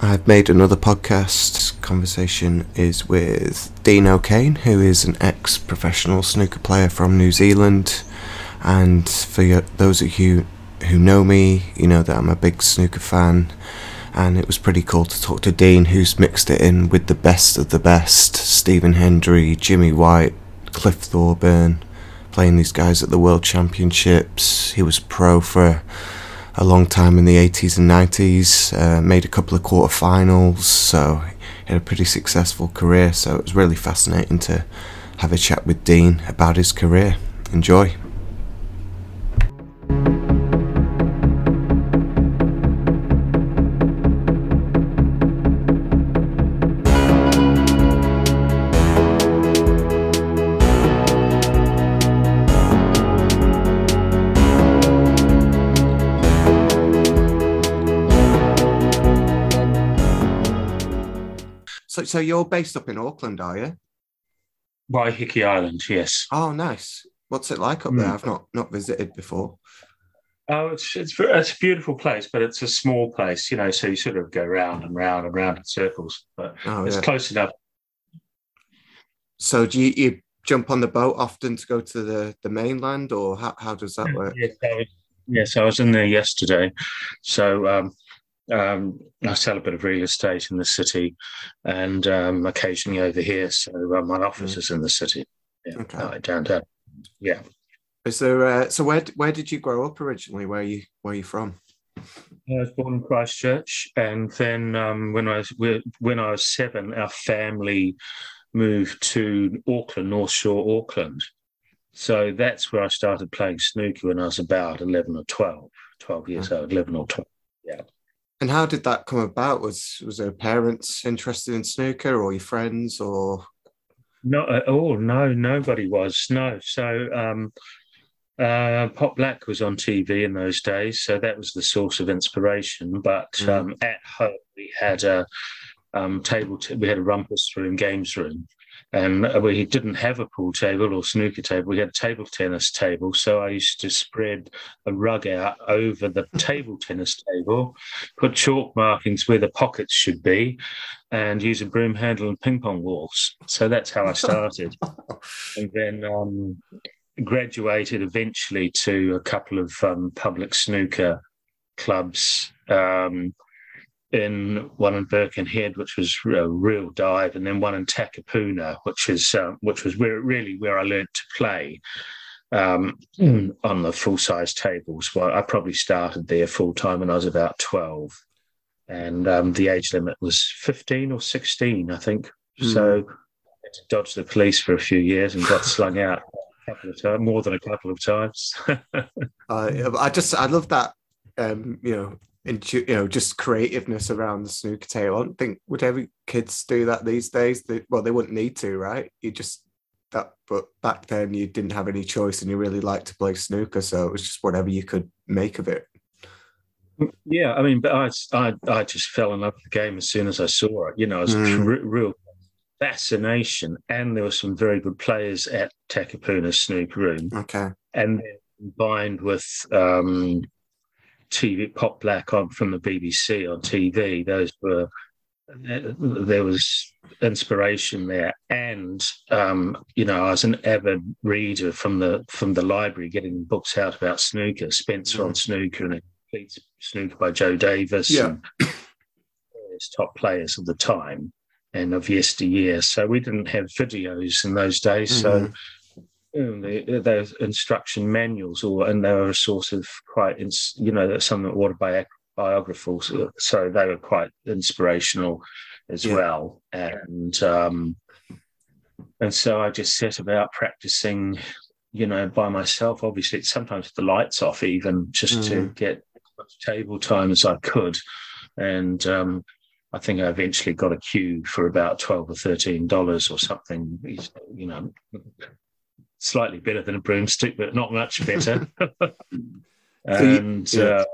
I've made another podcast. Conversation is with Dene O'Kane, who is an ex professional snooker player from New Zealand. And for those of you who know me, you know that I'm a big snooker fan. And it was pretty cool to talk to Dene, who's mixed it in with the best of the best Stephen Hendry, Jimmy White, Cliff Thorburn, playing these guys at the World Championships. He was pro for a long time in the 80s and 90s, uh, made a couple of quarterfinals, so he had a pretty successful career. So it was really fascinating to have a chat with Dene about his career. Enjoy. So, you're based up in Auckland, are you? Waiheke Island, yes. Oh, nice. What's it like up mm. there? I've not not visited before. Oh, it's it's it's a beautiful place, but it's a small place, you know. So you sort of go round and round and round in circles, but oh, it's yeah. close enough. So do you, you jump on the boat often to go to the the mainland, or how how does that work? Yes, I was, yes, I was in there yesterday. So um, um, I sell a bit of real estate in the city, and um, occasionally over here. So uh, my office mm. is in the city, yeah, okay. uh, downtown. Yeah. Is there? Uh, so where where did you grow up originally? Where you where are you from? I was born in Christchurch, and then um, when I was when I was seven, our family moved to Auckland, North Shore, Auckland. So that's where I started playing snooker when I was about eleven or 12, 12 years mm. old, eleven or twelve. Yeah. And how did that come about? Was was there parents interested in snooker, or your friends, or not at all? No, nobody was. No. So um, uh, Pot Black was on TV in those days, so that was the source of inspiration. But mm. um, at home, we had a um, table. T- we had a rumpus room, games room, and uh, we didn't have a pool table or snooker table. We had a table tennis table. So I used to spread a rug out over the table tennis table, put chalk markings where the pockets should be, and use a broom handle and ping pong balls. So that's how I started. and then um, graduated eventually to a couple of um, public snooker clubs. Um, in one in Birkenhead, which was a real dive, and then one in Takapuna, which is uh, which was where really where I learned to play um, on the full size tables. Well, I probably started there full time when I was about twelve, and um, the age limit was fifteen or sixteen, I think. Mm. So I had to dodge the police for a few years and got slung out a couple of times, more than a couple of times. uh, I just I love that um, you know and you know just creativeness around the snooker table. I don't think would every kids do that these days. They, well, they wouldn't need to, right? You just that, but back then you didn't have any choice, and you really liked to play snooker, so it was just whatever you could make of it. Yeah, I mean, but I, I, I just fell in love with the game as soon as I saw it. You know, it was mm. a real fascination, and there were some very good players at Takapuna Snooker Room. Okay, and combined with um, TV Pot Black on from the BBC on TV. Those were there was inspiration there, and um, you know I was an avid reader from the from the library, getting books out about snooker, Spencer mm. on snooker, and complete snooker by Joe Davis, yeah. and top players of the time and of yesteryear. So we didn't have videos in those days, mm-hmm. so the, instruction manuals, or and they were a source of quite, you know, some autobiographical, so they were quite inspirational as yeah. well. And um, and so I just set about practicing, you know, by myself. Obviously, sometimes the lights off, even just mm. to get as much table time as I could, and um, I think I eventually got a cue for about twelve or thirteen dollars or something. You know, slightly better than a broomstick, but not much better. and yeah. uh,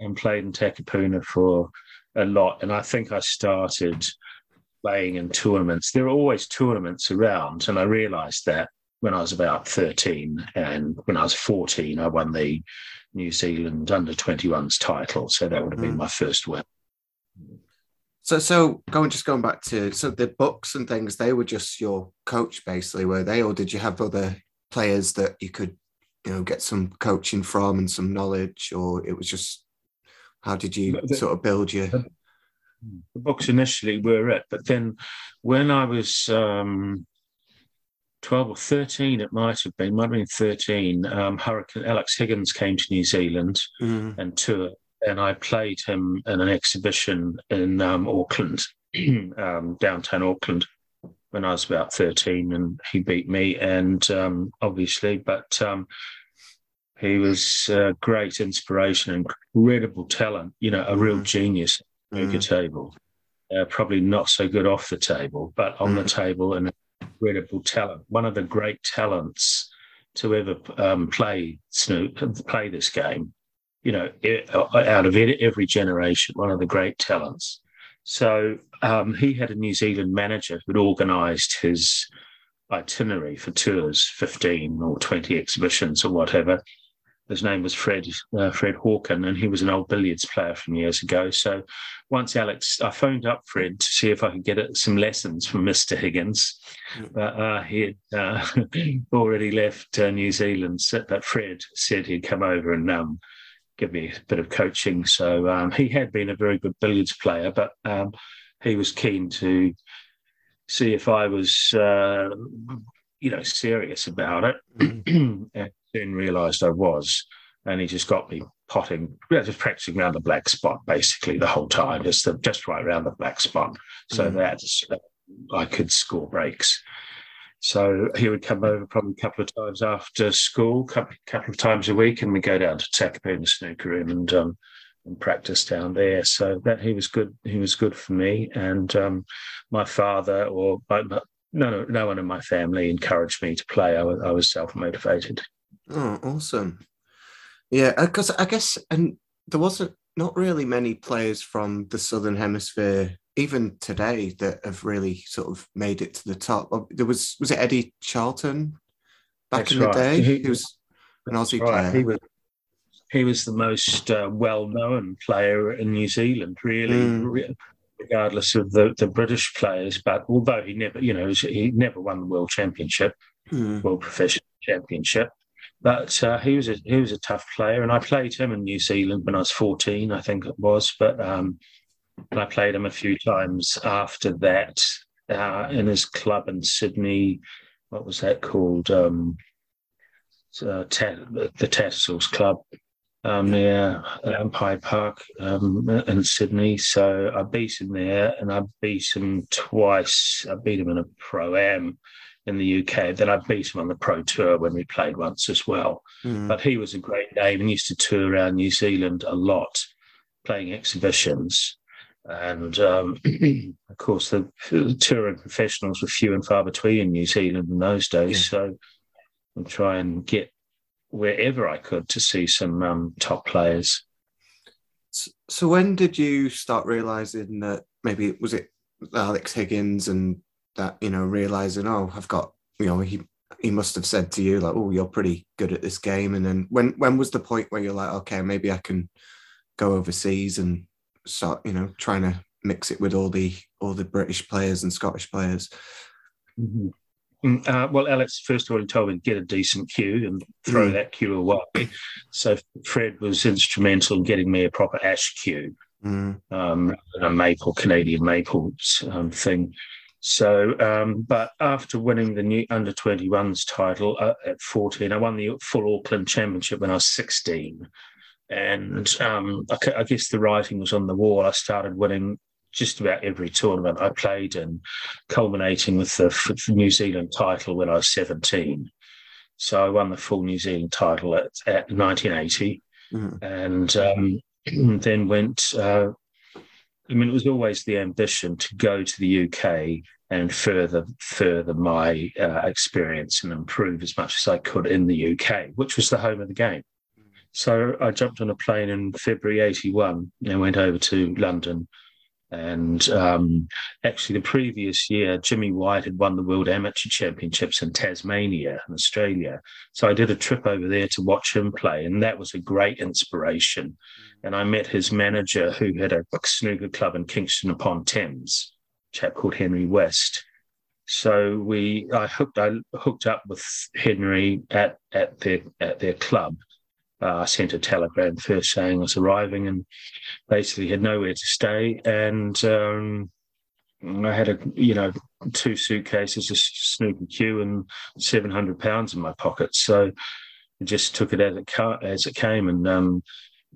and played in Takapuna for a lot. And I think I started playing in tournaments. There are always tournaments around, and I realised that when I was about thirteen, and when I was fourteen, I won the New Zealand under 21s title. So that would have been mm. my first win. So, so going just going back to so the books and things, they were just your coach basically, were they, or did you have other players that you could, you know, get some coaching from and some knowledge, or it was just how did you the, sort of build your the books initially were it, but then when I was um, 12 or 13, it might have been, might have been 13, um, Hurricane Alex Higgins came to New Zealand mm. and toured and I played him in an exhibition in um, Auckland, um, downtown Auckland, when I was about 13, and he beat me, and um, obviously, but um, he was a great inspiration, incredible talent, you know, a real mm. genius at the mm. table. Uh, probably not so good off the table, but on mm. the table, an incredible talent. One of the great talents to ever um, play Snoop, play this game you know, out of every generation, one of the great talents. So um, he had a New Zealand manager who'd organised his itinerary for tours, 15 or 20 exhibitions or whatever. His name was Fred uh, Fred Hawken, and he was an old billiards player from years ago. So once Alex, I phoned up Fred to see if I could get some lessons from Mr. Higgins, but uh, he had uh, already left uh, New Zealand. But Fred said he'd come over and um, give me a bit of coaching. So um, he had been a very good billiards player, but um, he was keen to see if I was, uh, you know, serious about it. Mm-hmm. and soon realised I was, and he just got me potting, just practicing around the black spot basically the whole time, just the, just right around the black spot, so mm. that I could score breaks. So he would come over probably a couple of times after school, couple, couple of times a week, and we go down to Takapuna snooker room and um, and practice down there. So that he was good. He was good for me, and um, my father or my, no, no, one in my family encouraged me to play. I I was self motivated. Oh, awesome! Yeah, because I guess and there wasn't not really many players from the southern hemisphere even today that have really sort of made it to the top. There was was it Eddie Charlton back That's in right. the day? He, he was an Aussie right. player. He was he was the most uh, well-known player in New Zealand, really, mm. regardless of the, the British players. But although he never, you know, he never won the World Championship, mm. World Professional Championship. But uh, he was a he was a tough player, and I played him in New Zealand when I was fourteen, I think it was. But um, and I played him a few times after that uh, in his club in Sydney. What was that called? Um, uh, the Tattersalls Club um, near Empire Park um, in Sydney. So I beat him there, and I beat him twice. I beat him in a pro am in the UK. Then I beat him on the pro tour when we played once as well. Mm. But he was a great name and used to tour around New Zealand a lot, playing exhibitions. And um, of course, the, touring professionals were few and far between in New Zealand in those days. Yeah. So I'd try and get wherever I could to see some um, top players. So when did you start realizing that maybe was it Alex Higgins and that you know realizing oh I've got you know he he must have said to you like oh you're pretty good at this game and then when when was the point where you're like okay maybe I can go overseas and start, you know, trying to mix it with all the all the British players and Scottish players. Mm-hmm. Mm, uh, well, Alex first of all he told me to get a decent cue and throw mm. that cue away. So Fred was instrumental in getting me a proper ash cue, mm. um, a maple Canadian maple um, thing. So, um, but after winning the new under 21s title uh, at 14, I won the full Auckland Championship when I was 16 and um, I, I, guess the writing was on the wall. I started winning just about every tournament I played in, culminating with the New Zealand title when I was 17. So I won the full New Zealand title at, at 1980, mm-hmm. and um, then went. Uh, I mean, it was always the ambition to go to the UK and further further my uh, experience and improve as much as I could in the UK, which was the home of the game. So I jumped on a plane in February 81 and went over to London And um, actually, the previous year, Jimmy White had won the World Amateur Championships in Tasmania, in Australia. So I did a trip over there to watch him play, and that was a great inspiration. And I met his manager, who had a snooker club in Kingston upon Thames, chap called Henry West. So we, I hooked, I hooked up with Henry at at their at their club, uh, I sent a telegram first saying I was arriving and basically had nowhere to stay. And um, I had a, you know, two suitcases, a snooker cue, and seven hundred pounds in my pocket. So I just took it as it ca- as it came, and um,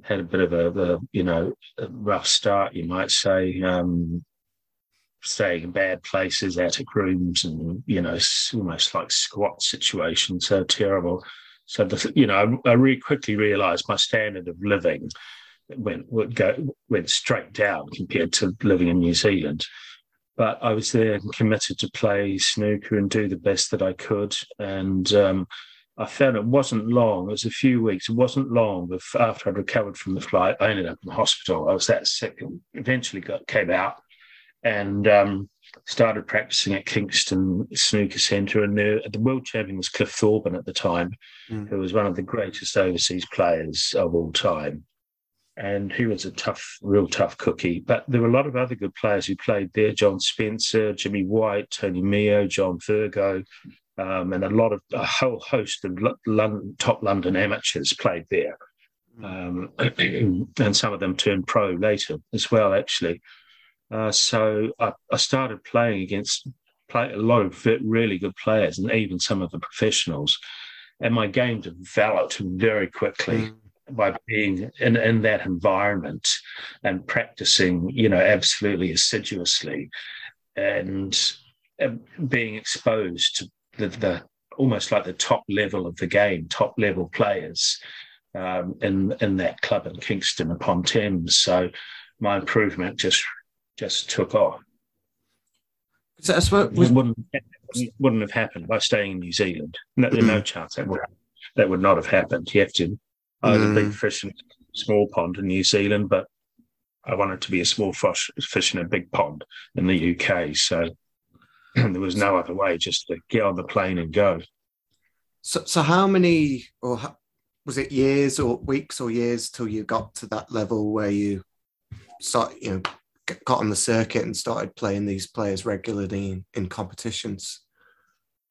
had a bit of a, a, you know a rough start, you might say. Um, staying in bad places, attic rooms, and you know, almost like squat situations. So terrible. So the, you know, I, I really quickly realised my standard of living went would go went straight down compared to living in New Zealand. But I was there and committed to play snooker and do the best that I could. And um, I found it wasn't long. It was a few weeks. It wasn't long after I'd recovered from the flight. I ended up in the hospital. I was that sick. Eventually got came out, and um, started practicing at Kingston Snooker Centre, and the, the world champion was Cliff Thorburn at the time, mm. who was one of the greatest overseas players of all time. And he was a tough, real tough cookie. But there were a lot of other good players who played there: John Spencer, Jimmy White, Tony Meo, John Virgo, um, and a lot of a whole host of London, top London amateurs played there. Hmm. Um, and some of them turned pro later as well, actually. Uh, so I, I, started playing against play, a lot of really good players and even some of the professionals. And my game developed very quickly mm. by being in, in that environment and practicing, you know, absolutely assiduously and uh, being exposed to the, the almost like the top level of the game, top level players um, in in that club in Kingston upon Thames. So my improvement just just took off. So it wouldn't, wouldn't have happened by staying in New Zealand. No, there's no chance that would that would not have happened. You have to. I was mm. a big mm. fish in a small pond in New Zealand, but I wanted to be a small fish, fish in a big pond in the UK. So there was no other way, just to get on the plane and go. So, so how many, or was it years or weeks or years till you got to that level where you start, you know, got on the circuit and started playing these players regularly in, in competitions?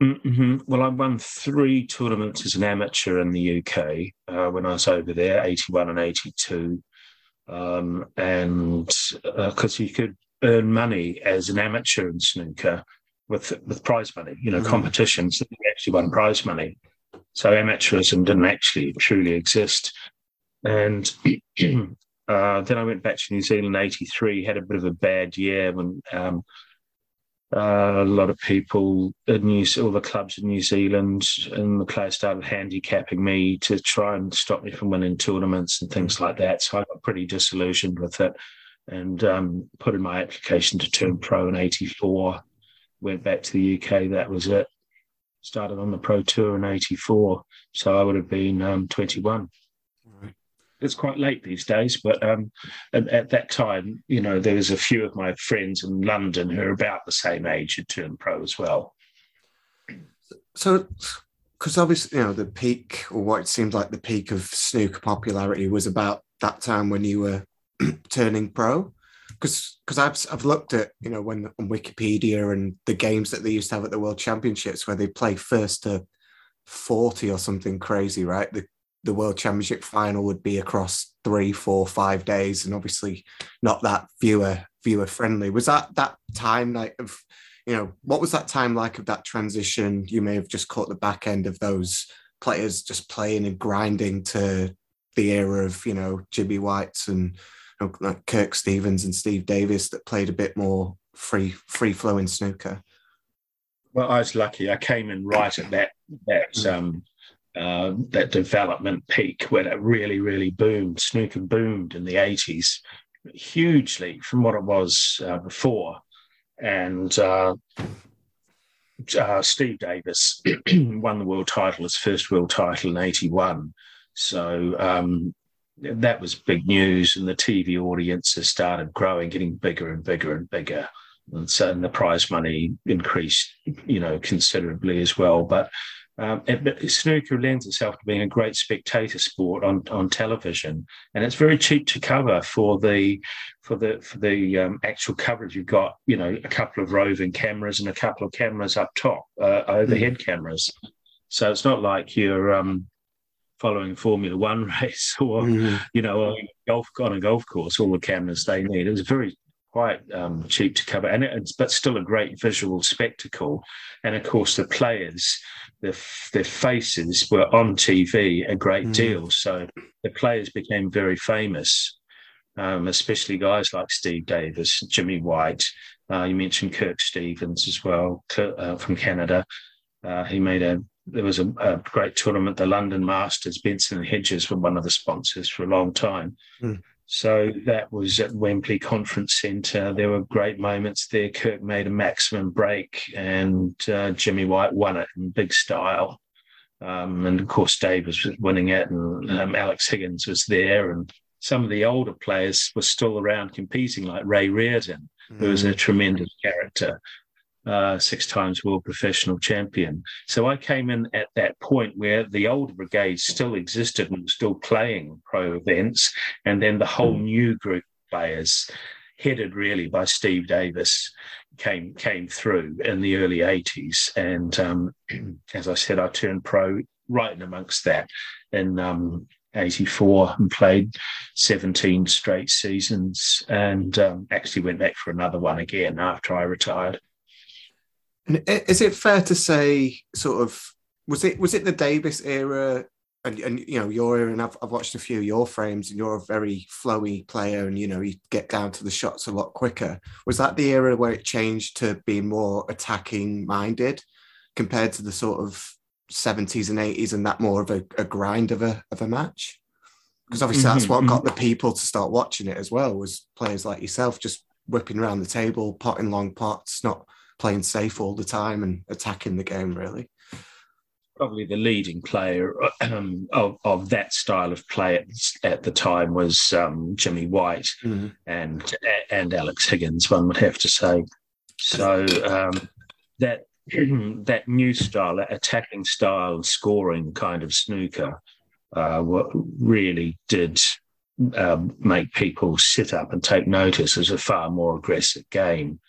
Mm-hmm. Well, I won three tournaments as an amateur in the UK uh, when I was over there, 81 and 82. Um, and because uh, you could earn money as an amateur in snooker with with prize money, you know, mm. competitions that actually won prize money. So amateurism didn't actually truly exist. And Uh, then I went back to New Zealand '83, had a bit of a bad year when um, uh, a lot of people in New, all the clubs in New Zealand and the players started handicapping me to try and stop me from winning tournaments and things like that. So I got pretty disillusioned with it and um, put in my application to turn pro in '84. Went back to the UK. That was it. Started on the pro tour in '84, so I would have been um, 21 it's quite late these days, but um, at, at, that time, you know, there was a few of my friends in London who are about the same age who turned pro as well. So, because obviously, you know, the peak or what seems like the peak of snooker popularity was about that time when you were turning pro. Because because I've I've looked at you know when on Wikipedia and the games that they used to have at the World Championships where they play first to forty or something crazy, right? The the World Championship final would be across three, four, five days, and obviously not that viewer viewer friendly. Was that that time like of you know what was that time like of that transition? You may have just caught the back end of those players just playing and grinding to the era of you know Jimmy White's and you know, like Kirk Stevens and Steve Davis that played a bit more free free flowing snooker. Well, I was lucky. I came in right at that that mm. Uh, that development peak when it really, really boomed. Snooker boomed in the 80s hugely from what it was uh, before. And uh, uh Steve Davis won the world title, his first world title in 81. So um, that was big news, and the TV audiences started growing, getting bigger and bigger and bigger, and so and the prize money increased, you know, considerably as well. But um, it, snooker lends itself to being a great spectator sport on, on television, and it's very cheap to cover for the for the for the um, actual coverage. You've got you know a couple of roving cameras and a couple of cameras up top, uh, overhead mm. cameras. So it's not like you're um, following a Formula One race or mm. you know a golf on a golf course. All the cameras they need. It was very quite um, cheap to cover, and it's but still a great visual spectacle. And of course, the players their, their faces were on TV a great mm. deal. So the players became very famous, um, especially guys like Steve Davis, Jimmy White. Uh, you mentioned Kirk Stevens as well uh, from Canada. Uh, he made a there was a, a, great tournament, the London Masters. Benson and Hedges were one of the sponsors for a long time. Mm. So that was at Wembley Conference Centre. There were great moments there. Kirk made a maximum break, and uh, Jimmy White won it in big style. Um, and of course, Dave was winning it, and um, Alex Higgins was there, and some of the older players were still around competing, like Ray Reardon, mm. who was a mm. tremendous character uh, six times world professional champion. So I came in at that point where the older brigade still existed and was still playing pro events, and then the whole hmm. new group of players, headed really by Steve Davis, came came through in the early '80s. And um, as I said, I turned pro right in amongst that in um, 84 and played 17 straight seasons and um, actually went back for another one again after I retired. And is it fair to say, sort of, was it was it the Davis era, and, and you know your era, and I've, I've watched a few of your frames, and you're a very flowy player, and you know you get down to the shots a lot quicker. Was that the era where it changed to being more attacking minded, compared to the sort of 70s and 80s, and that more of a, a grind of a of a match? Because obviously mm-hmm, that's what got mm-hmm. the people to start watching it as well. Was players like yourself just whipping around the table, potting long pots, not playing safe all the time and attacking the game really probably the leading player um, of, of that style of play at, at the time was um, Jimmy White mm-hmm. and and Alex Higgins. One would have to say. So um, that that new style, that attacking style, scoring kind of snooker, uh, really did um, make people sit up and take notice as a far more aggressive game.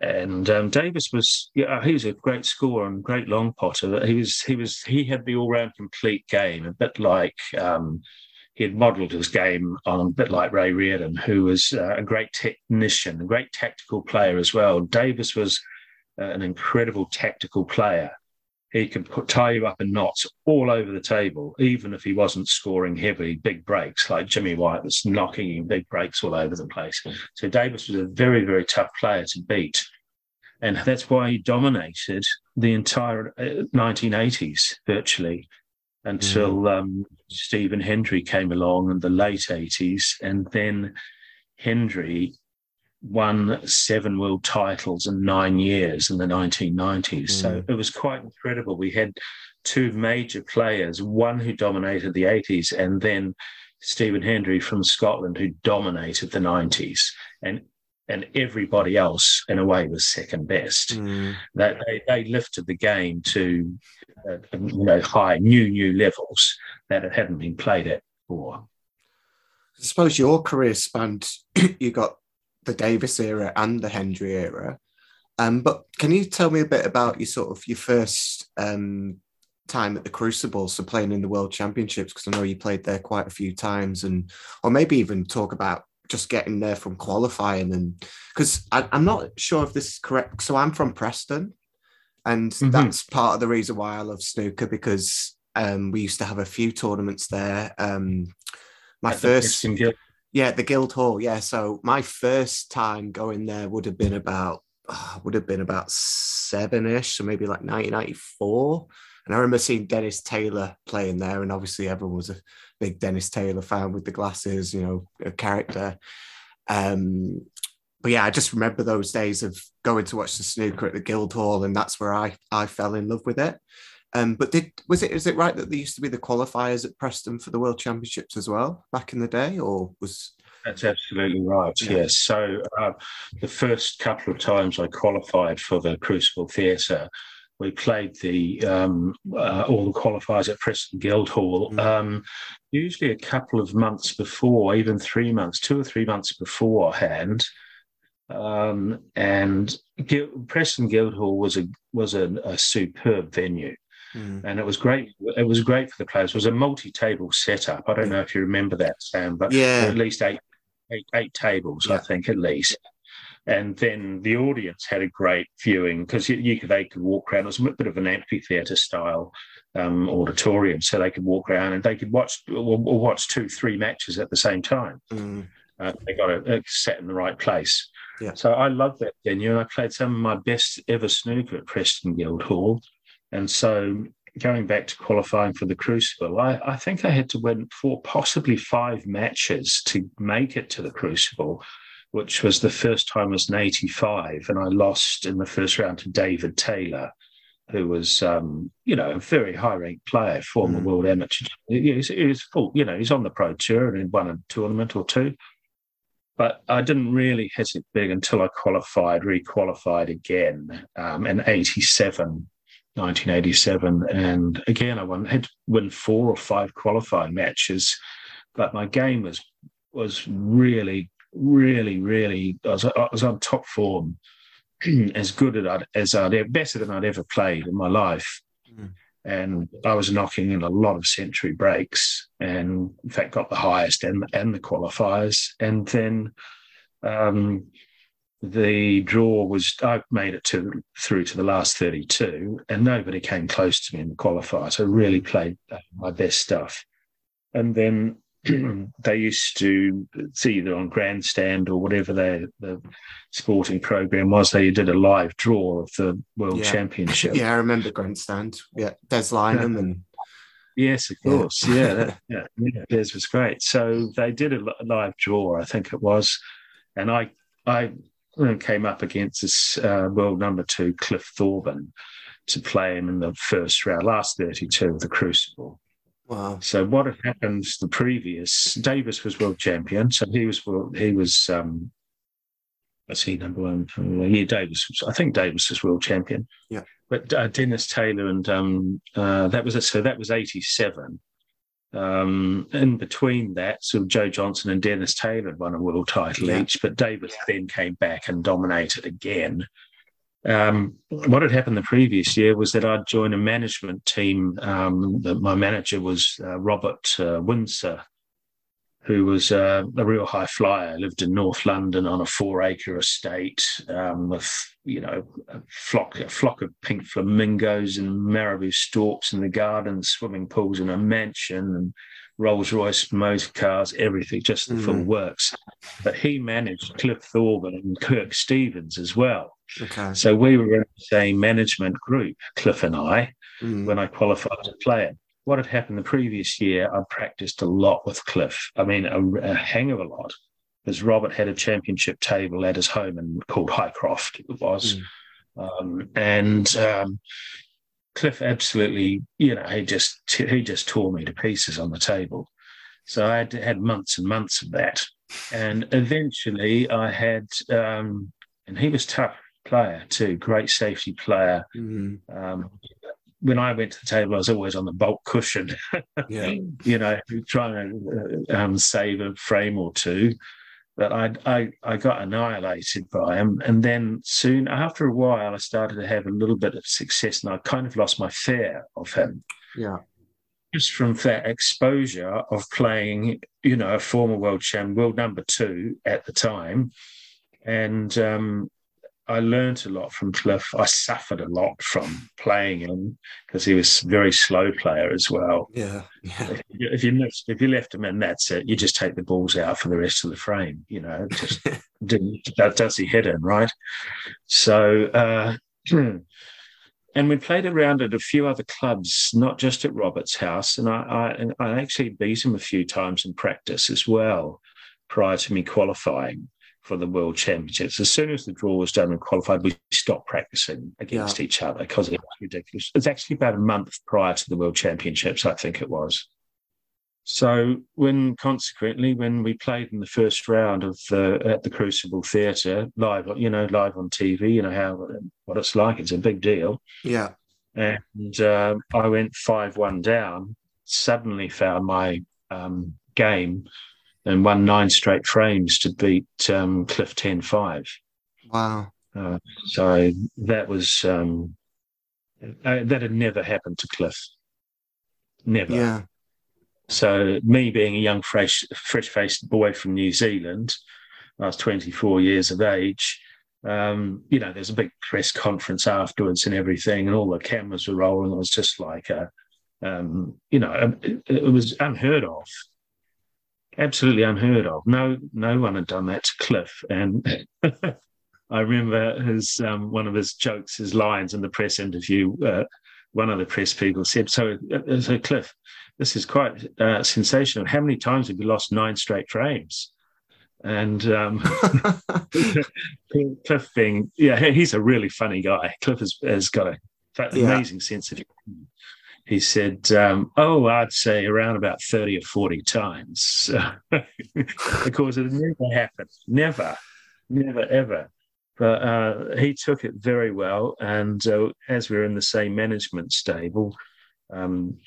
And um, Davis was, yeah, he was a great scorer and great long potter. He was, he was, he had the all-round complete game, a bit like um, he had modelled his game on a bit like Ray Reardon, who was uh, a great technician, a great tactical player as well. Davis was uh, an incredible tactical player. He could put, tie you up in knots all over the table, even if he wasn't scoring heavy big breaks like Jimmy White was knocking in big breaks all over the place. So Davis was a very, very tough player to beat. And that's why he dominated the entire 1980s uh, virtually until mm. um, Stephen Hendry came along in the late 80s. And then Hendry won seven world titles in nine years in the 1990s. Mm. So it was quite incredible. We had two major players, one who dominated the 80s, and then Stephen Hendry from Scotland, who dominated the 90s. And and everybody else, in a way, was second best. Mm. That they, they lifted the game to uh, you know high, new, new levels that it hadn't been played at before. I suppose your career spanned. you got the Davis era and the Hendry era. Um, but can you tell me a bit about your sort of your first um, time at the Crucible, so playing in the World Championships? Because I know you played there quite a few times, and or maybe even talk about just getting there from qualifying, and because I'm not sure if this is correct. So I'm from Preston, and mm-hmm. that's part of the reason why I love snooker because um, we used to have a few tournaments there. Um, my at first. Yeah, the Guildhall. Yeah, so my first time going there would have been about uh, would have been about seven-ish, so maybe like 1994. And I remember seeing Dennis Taylor playing there, and obviously everyone was a big Dennis Taylor fan with the glasses, you know, a character. Um, but yeah, I just remember those days of going to watch the snooker at the Guildhall, and that's where I I fell in love with it. Um, but did was it is it right that there used to be the qualifiers at Preston for the World Championships as well back in the day, or was that's absolutely right. Yeah. Yes. So uh, the first couple of times I qualified for the Crucible Theatre, we played the um, uh, all the qualifiers at Preston Guildhall. Mm. Um, usually a couple of months before, even three months, two or three months beforehand. Um, and Preston Guildhall was a was a, a superb venue. Mm. And it was great. It was great for the players. It was a multi-table setup. I don't know if you remember that, Sam, but yeah. at least eight, eight, eight tables, yeah. I think, at least. And then the audience had a great viewing because you, you, could they could walk around. It was a bit of an amphitheatre style um, auditorium, so they could walk around and they could watch or, or watch two, three matches at the same time. Mm. Uh, they got it set in the right place. Yeah. So I love that venue, and I played some of my best ever snooker at Preston Guildhall. And so going back to qualifying for the Crucible, I, I, think I had to win four, possibly five matches to make it to the Crucible, which was the first time I was in 85. And I lost in the first round to David Taylor, who was, um, you know, a very high ranked player, former mm. world amateur. He's, he's full, you know, he's on the pro tour and he won a tournament or two. But I didn't really hit it big until I qualified, re-qualified again um, in '87 1987. And again, I won, had to win four or five qualifying matches, but my game was was really, really, really. I was, I was on top form, as good as I'd, as I'd better than I'd ever played in my life. Mm. And I was knocking in a lot of century breaks, and in fact got the highest and and the qualifiers. And then um, the draw was I made it to through to the last 32 and nobody came close to me in the qualifier. So I really played uh, my best stuff. And then they used to see either on grandstand or whatever their the sporting program was they did a live draw of the world yeah. championship. Yeah I remember grandstand. Yeah Des Lynam and Yes, of course. Yeah, that, yeah, yeah, Des was great. So they did a live draw, I think it was, and I I and came up against this uh, world number two, Cliff Thorburn, to play him in the first round, last 32 of the Crucible. Wow. So what had happened the previous, Davis was world champion. So he was, he was, um, let's see, number one, yeah, Davis was, I think Davis was world champion. Yeah. But uh, Dennis Taylor and um, uh, that was, a, so that was 87. Um, in between that, so Joe Johnson and Dennis Taylor won a world title yeah. each, but Davis then came back and dominated again. Um, what had happened the previous year was that I'd joined a management team. Um, my manager was uh, Robert uh, Winsor, who was uh, a real high flyer, lived in North London on a four acre estate um, with, you know, a flock, a flock of pink flamingos and marabou storks in the garden, swimming pools in a mansion and Rolls Royce motor cars, everything, just the mm. full works. But he managed Cliff Thorburn and Kirk Stevens as well. Okay. So we were in the same management group, Cliff and I, mm. when I qualified to play it what had happened the previous year, I practiced a lot with Cliff. I mean, a, a hang of a lot, because Robert had a championship table at his home and called Highcroft, it was. Mm. Um, and um, Cliff absolutely, you know, he just he just tore me to pieces on the table. So I had, had months and months of that, and eventually I had, um, and he was tough player too, great safety player. Mm-hmm. Um, when I went to the table, I was always on the baulk cushion, yeah. you know, trying to uh, um, save a frame or two. But I, I, I got annihilated by him. And then soon after a while, I started to have a little bit of success and I kind of lost my fear of him. Yeah. Just from that exposure of playing, you know, a former world champ, world number two at the time. And um, I learned a lot from Cliff. I suffered a lot from playing him because he was a very slow player as well. Yeah, yeah. If you left, if you left him in, that's it. You just take the balls out for the rest of the frame. You know, just that does he hit in right. So, uh, and we played around at a few other clubs, not just at Robert's house. And I, I, I actually beat him a few times in practice as well, prior to me qualifying for the World Championships. As soon as the draw was done and qualified, we stopped practicing against yeah. each other because it was ridiculous. It's actually about a month prior to the World Championships, I think it was. So when consequently, when we played in the first round of the at the Crucible Theatre live, you know, live on TV, you know how what it's like. It's a big deal. Yeah. And uh, I went five one down. Suddenly found my um, game and won nine straight frames to beat um, Cliff 10-5. Wow. Uh, so that was um, uh, that had never happened to Cliff. Never. Yeah. So me being a young, fresh, fresh-faced boy from New Zealand, I was 24 years of age. Um, you know, there's a big press conference afterwards and everything, and all the cameras were rolling. It was just like a, um, you know, it, it, was unheard of, absolutely unheard of. No, no one had done that to Cliff, and I remember his um, one of his jokes, his lines in the press interview. Uh, one of the press people said, "So, uh, so Cliff, this is quite uh, sensational. How many times have you lost nine straight frames? And um, Cliff being, yeah, he's a really funny guy. Cliff has, has got a amazing yeah. sense of humor. He said, um, "Oh, I'd say around about thirty or forty times." of course, it never happened. Never, never, ever. But uh, he took it very well, and uh, as we we're in the same management stable, um,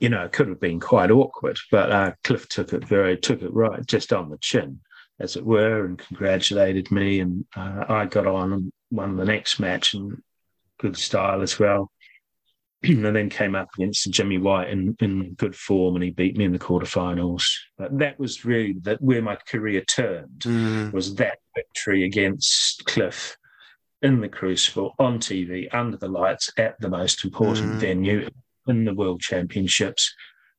you know, it could have been quite awkward, but uh, Cliff took it very, took it right, just on the chin, as it were, and congratulated me. And uh, I got on and won the next match in good style as well. and then came up against Jimmy White in, in good form, and he beat me in the quarterfinals. But that was really that where my career turned mm. was that victory against Cliff in the Crucible on TV under the lights at the most important mm. venue in the World Championships.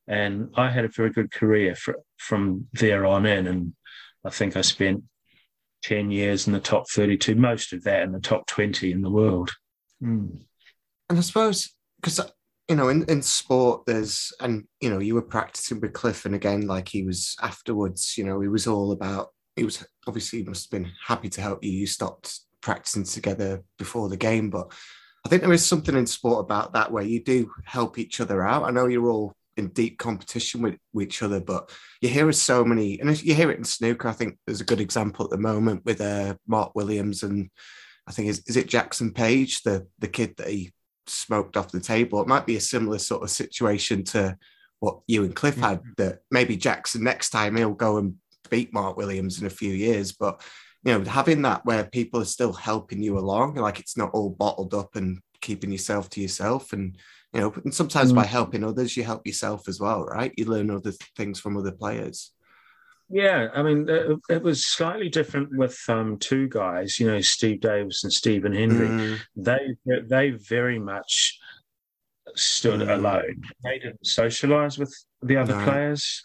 And I had a very good career for, from there on in. And I think I spent 10 years in the top 32, most of that in the top 20 in the world. Mm. And I suppose, because, you know, in, in sport, there's, and, you know, you were practicing with Cliff, and again, like he was afterwards, you know, he was all about, he was obviously, he must have been happy to help you. You stopped practicing together before the game, but I think there is something in sport about that where you do help each other out. I know you're all in deep competition with, with each other, but you hear so many, and you hear it in snooker. I think there's a good example at the moment with uh, Mark Williams and I think is is it Jackson Page, the the kid that he smoked off the table. It might be a similar sort of situation to what you and Cliff had. Mm-hmm. That maybe Jackson next time he'll go and beat Mark Williams in a few years, but you know, having that where people are still helping you along, like it's not all bottled up and keeping yourself to yourself. And, you know, and sometimes mm. by helping others, you help yourself as well, right? You learn other things from other players. Yeah, I mean, it was slightly different with um, two guys, you know, Steve Davis and Stephen Hendry. Mm. They they very much stood mm. alone. They didn't socialize with the other no. players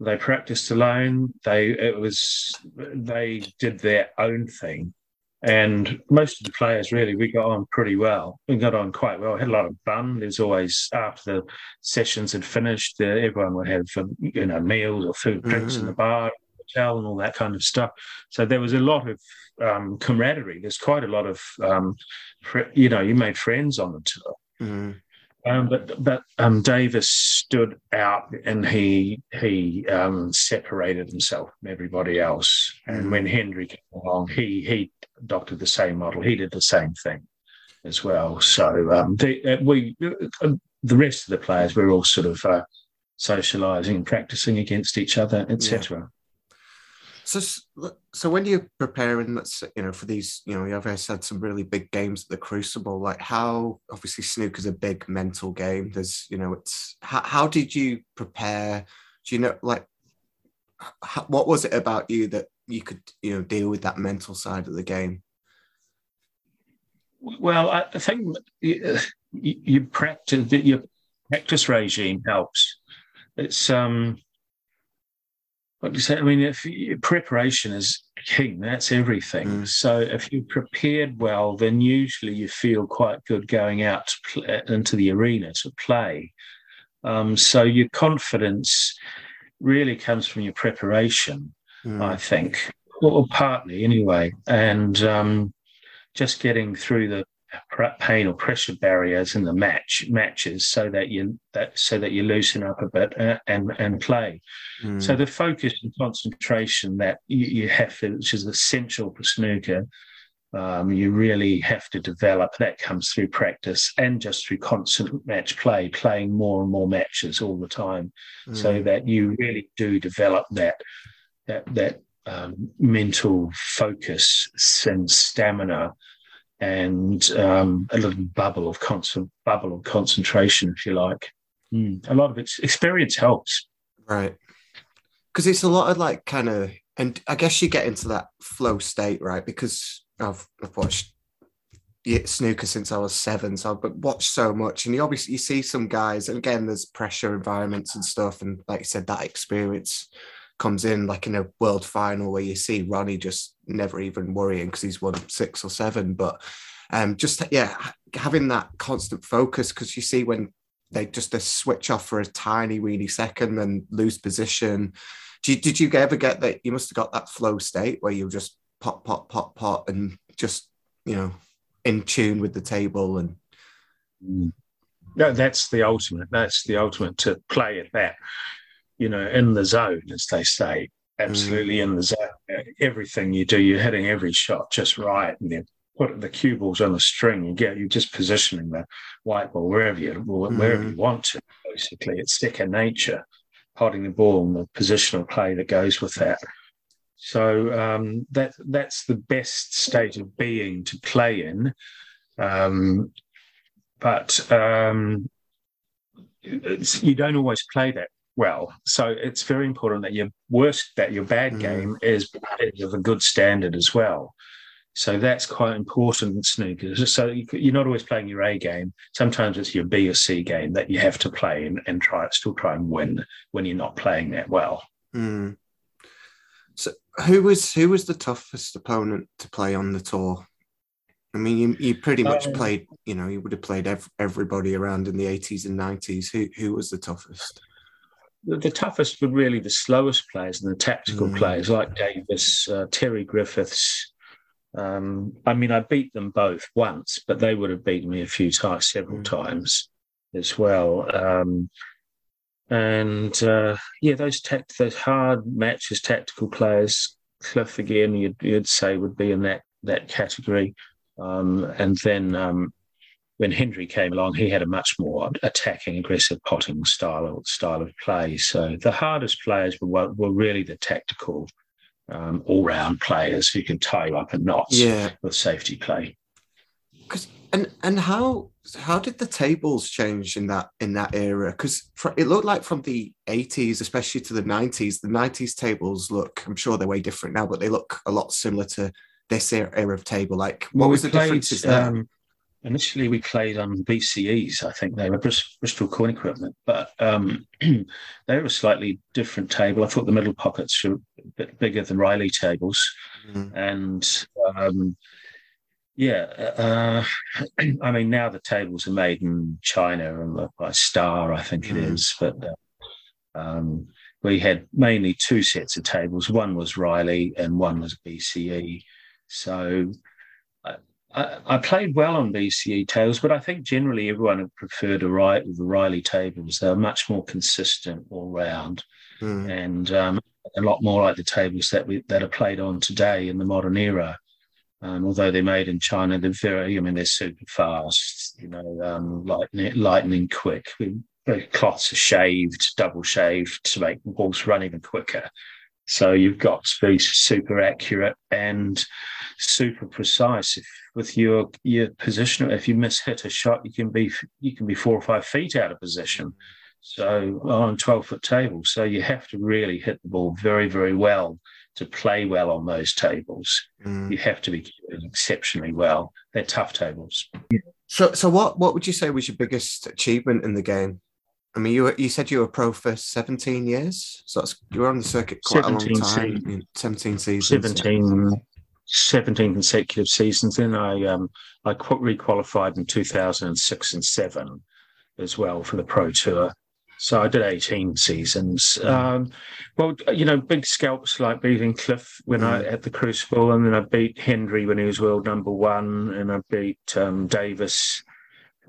they practiced alone. They it was they did their own thing, and most of the players really we got on pretty well. We got on quite well. Had a lot of fun. There's always after the sessions had finished, uh, everyone would have um, you know meals or food, drinks mm-hmm. in the bar, hotel, and all that kind of stuff. So there was a lot of um, camaraderie. There's quite a lot of um, you know you made friends on the tour. Mm-hmm. Um, but but um, Davis stood out and he he um, separated himself from everybody else. And when Hendry came along, he he adopted the same model. He did the same thing as well. So um, the, uh, we uh, the rest of the players were all sort of uh, socialising, practicing against each other, etc. So, so when you're preparing, you know, for these, you know, you've had some really big games at the Crucible. Like, how obviously snooker's a big mental game. There's, you know, it's how, how did you prepare? Do you know, like, how, what was it about you that you could, you know, deal with that mental side of the game? Well, I think you, you practice your practice regime helps. It's um like you say, I mean, if preparation is king, that's everything. Mm. So if you're prepared well, then usually you feel quite good going out play, into the arena to play. Um, so your confidence really comes from your preparation, mm. I think. or partly anyway, and um, just getting through the pain or pressure barriers in the match matches so that you that so that you loosen up a bit uh, and and play. Mm. So the focus and concentration that you, you have to, which is essential for snooker, um, you really have to develop. That comes through practice and just through constant match play, playing more and more matches all the time, mm. so that you really do develop that that that um, mental focus and stamina and um, a little bubble of constant bubble of concentration, if you like. Mm. A lot of its experience helps, right? Because it's a lot of like kind of, and I guess you get into that flow state, right? Because I've, I've watched snooker since I was seven, so I've watched so much, and you obviously you see some guys, and again, there's pressure environments and stuff, and like you said, that experience comes in like in a world final where you see Ronnie just never even worrying because he's won six or seven. But um, just yeah, having that constant focus because you see when they just a switch off for a tiny weeny second and lose position. Did you, did you ever get that? You must have got that flow state where you just pop, pop, pop, pop, and just you know in tune with the table and. Mm. No, that's the ultimate. That's the ultimate to play at that you know, in the zone, as they say, absolutely mm. in the zone. Everything you do, you're hitting every shot just right, and then put the cue balls on the string. You get you're just positioning the white ball wherever you wherever mm. you want to. Basically, it's second nature, holding the ball and the positional play that goes with that. So um, that that's the best state of being to play in. Um, but um, you don't always play that well. So it's very important that your worst, that your bad mm. game is of a good standard as well. So that's quite important in snooker. So you're not always playing your A game. Sometimes it's your B or C game that you have to play and, and try still try and win when you're not playing that well. Mm. So who was who was the toughest opponent to play on the tour? I mean, you, you pretty much um, played. You know, you would have played ev- everybody around in the 80s and 90s. Who who was the toughest? The, toughest were really the slowest players and the tactical mm. players like Davis, uh, Terry Griffiths. Um, I mean, I beat them both once, but they would have beaten me a few times, several mm. times as well. Um, and uh, yeah, those tact- those hard matches, tactical players, Cliff again, you'd, you'd say would be in that that category. Um, and then um, when Hendry came along, he had a much more attacking, aggressive potting style style of play. So the hardest players were were really the tactical, um, all round players who can tie you up in knots yeah. with safety play. Because and and how how did the tables change in that in that era? Because it looked like from the eighties, especially to the nineties, the nineties tables look. I'm sure they're way different now, but they look a lot similar to this era, of table. Like, what well, was the played, differences there? Um, initially we played on BCEs. I think they were Bristol coin equipment, but um, they were a slightly different table. I thought the middle pockets were a bit bigger than Riley tables, mm. and um, yeah, uh, I mean now the tables are made in China and by Star, I think mm. it is, but. Uh, um, we had mainly two sets of tables. One was Riley and one was BCE. So I, played well on BCE tables, but I think generally everyone would prefer to write with the Riley tables. They're much more consistent all round, mm. and um, a lot more like the tables that we that are played on today in the modern era. Um, although they're made in China, they're very, I mean, they're super fast, you know, um, lightning, lightning quick. The cloths are shaved, double shaved to make the balls run even quicker. So you've got to be super accurate and super precise. If with your your position, if you miss hit a shot, you can be you can be four or five feet out of position. So on twelve foot table, so you have to really hit the ball very very well to play well on those tables. Mm. You have to be exceptionally well. They're tough tables. So so what what would you say was your biggest achievement in the game? I mean, you were, you said you were pro for 17 years, so that's, you were on the circuit quite a long time. Seasons. 17 seasons. 17, 17 consecutive seasons. Then I um, I requalified in 2006 and seven as well for the pro tour. So I did 18 seasons. Mm. Um, well, you know, big scalps like beating Cliff when mm. I at the Crucible, and then I beat Hendry when he was world number one, and I beat um, Davis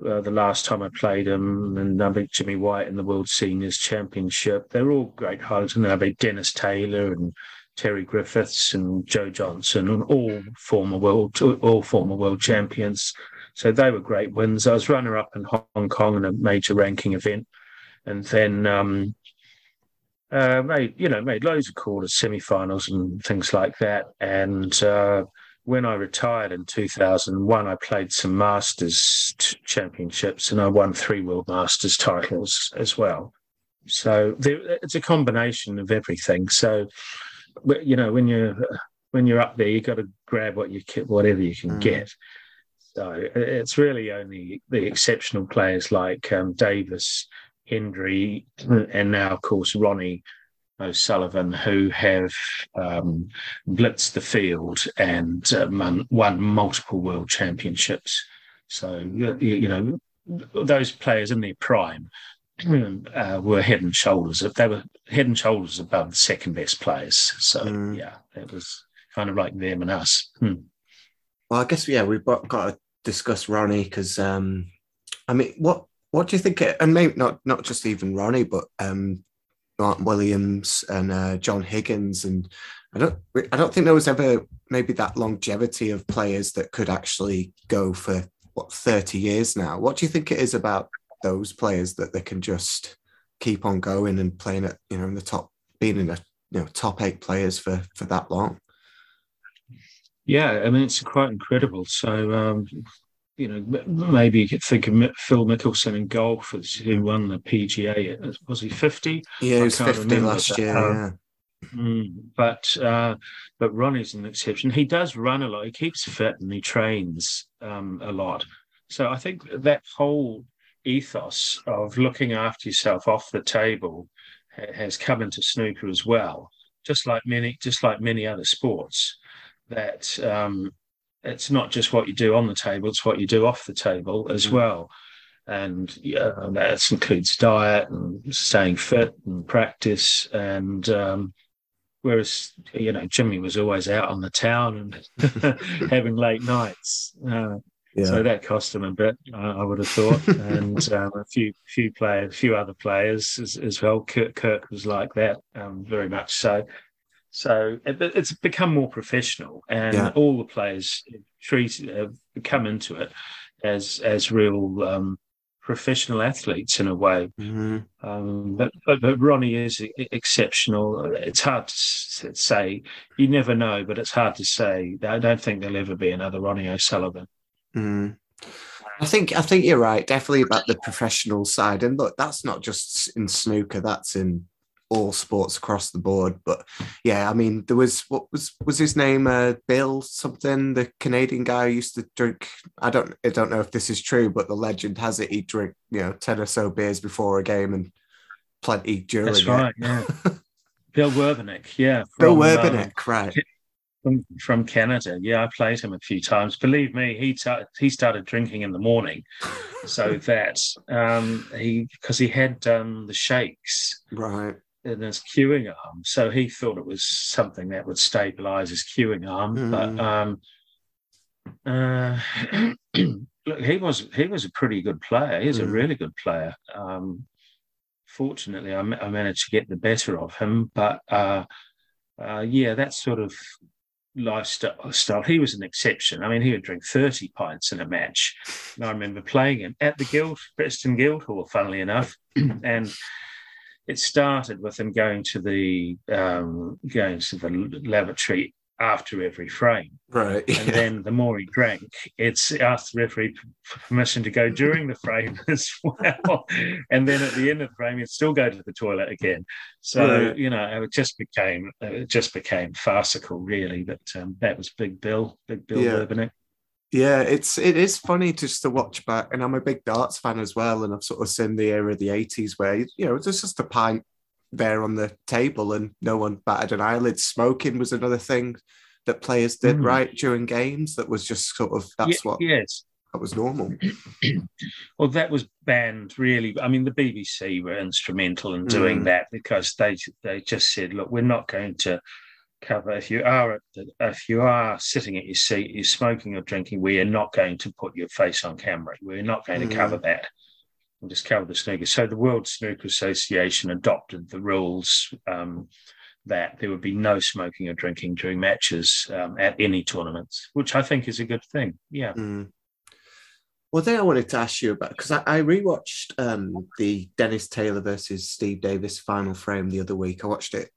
uh, the last time I played him, and I beat Jimmy White in the World Seniors Championship. They're all great highlights, and then I beat Dennis Taylor and Terry Griffiths and Joe Johnson, and all former world, all former world champions. So they were great wins. I was runner up in Hong Kong in a major ranking event and then um, uh, made you know made loads of quarters, semi-finals, and things like that. And uh, when I retired in 2001, I played some Masters championships, and I won three World Masters titles as well. So there, it's a combination of everything. So you know when you're when you're up there, you've got to grab what you whatever you can mm. get. So it's really only the exceptional players like um, Davis Hendry, and now, of course, Ronnie O'Sullivan, who have um, blitzed the field and uh, won multiple world championships. So, you know, those players in their prime uh, were head and shoulders. They were head and shoulders above the second best players. So, mm. yeah, it was kind of like them and us. Hmm. Well, I guess yeah, we've got, to discuss Ronnie because um, I mean, what what do you think? And maybe not not just even Ronnie, but um, Martin Williams and uh, John Higgins, and I don't I don't think there was ever maybe that longevity of players that could actually go for what thirty years now. What do you think it is about those players that they can just keep on going and playing at you know in the top, being in the you know top eight players for for that long? Yeah, I mean it's quite incredible. So um, you know, maybe you could think of Phil Mickelson in golf as who won the PGA. Was he fifty? Yeah, he was fifty last year. Yeah. Mm, but uh, but Ronnie's an exception. He does run a lot. He keeps fit and he trains um, a lot. So I think that whole ethos of looking after yourself off the table ha- has come into snooker as well. Just like many, just like many other sports, that um, it's not just what you do on the table; it's what you do off the table as mm-hmm. well. And yeah, that includes diet and staying fit and practice. And um, whereas you know Jimmy was always out on the town and having late nights. Uh, yeah. So that cost him a bit, uh, I would have thought, and um, a few few players, a few other players as, as well. Kirk, Kirk was like that, um, very much so. So it, it's become more professional, and yeah. all the players treat uh, come into it as as real um, professional athletes in a way. Mm-hmm. Um, but, but, but Ronnie is exceptional. It's hard to say. You never know, but it's hard to say. I don't think there'll ever be another Ronnie O'Sullivan. Mm. I think I think you're right. Definitely about the professional side, and look, that's not just in snooker. That's in all sports across the board. But yeah, I mean, there was what was was his name? Uh, Bill something, the Canadian guy who used to drink. I don't I don't know if this is true, but the legend has it he drink you know ten or so beers before a game and plenty during. That's right. It. Yeah. Bill Werbeniuk, yeah. Bill Werbeniuk, um, right. From, from Canada, yeah, I played him a few times. Believe me, he t- he started drinking in the morning, so that um, he because he had um, the shakes, right? In his cueing arm. So he thought it was something that would stabilize his cueing arm. Mm. But um, uh, look, he was he was a pretty good player. He's mm. a really good player. Um, fortunately, I, I, managed to get the better of him. But uh, uh, yeah, that sort of lifestyle. He was an exception. I mean, he would drink 30 pints in a match. And I remember playing him at the Guild, Preston Guildhall, funnily enough. and it started with him going to the um, going to the lavatory after every frame. Right. Yeah. And then the more he drank, it's asked the referee permission to go during the frame as well. and then at the end of the frame, he'd still go to the toilet again. So, right. you know, it just became it just became farcical, really. But um, that was Big Bill, Big Bill yeah. Yeah, it's it is funny just to watch back, and I'm a big darts fan as well, and I've sort of seen the era of the '80s where you know there's just a pint there on the table and no one batted an eyelid. Smoking was another thing that players did mm. right during games. That was just sort of that's yeah, what yes that was normal. well, that was banned. Really, I mean, the BBC were instrumental in doing mm. that because they they just said, look, we're not going to cover if you are if you are sitting at your seat, you're smoking or drinking. We are not going to put your face on camera. We're not going mm. to cover that. We'll just cover the snooker. So the World Snooker Association adopted the rules. Um, that there would be no smoking or drinking during matches um, at any tournaments, which I think is a good thing. Yeah. Mm. Well, thing I wanted to ask you about because I, I rewatched um, the Dennis Taylor versus Steve Davis final frame the other week. I watched it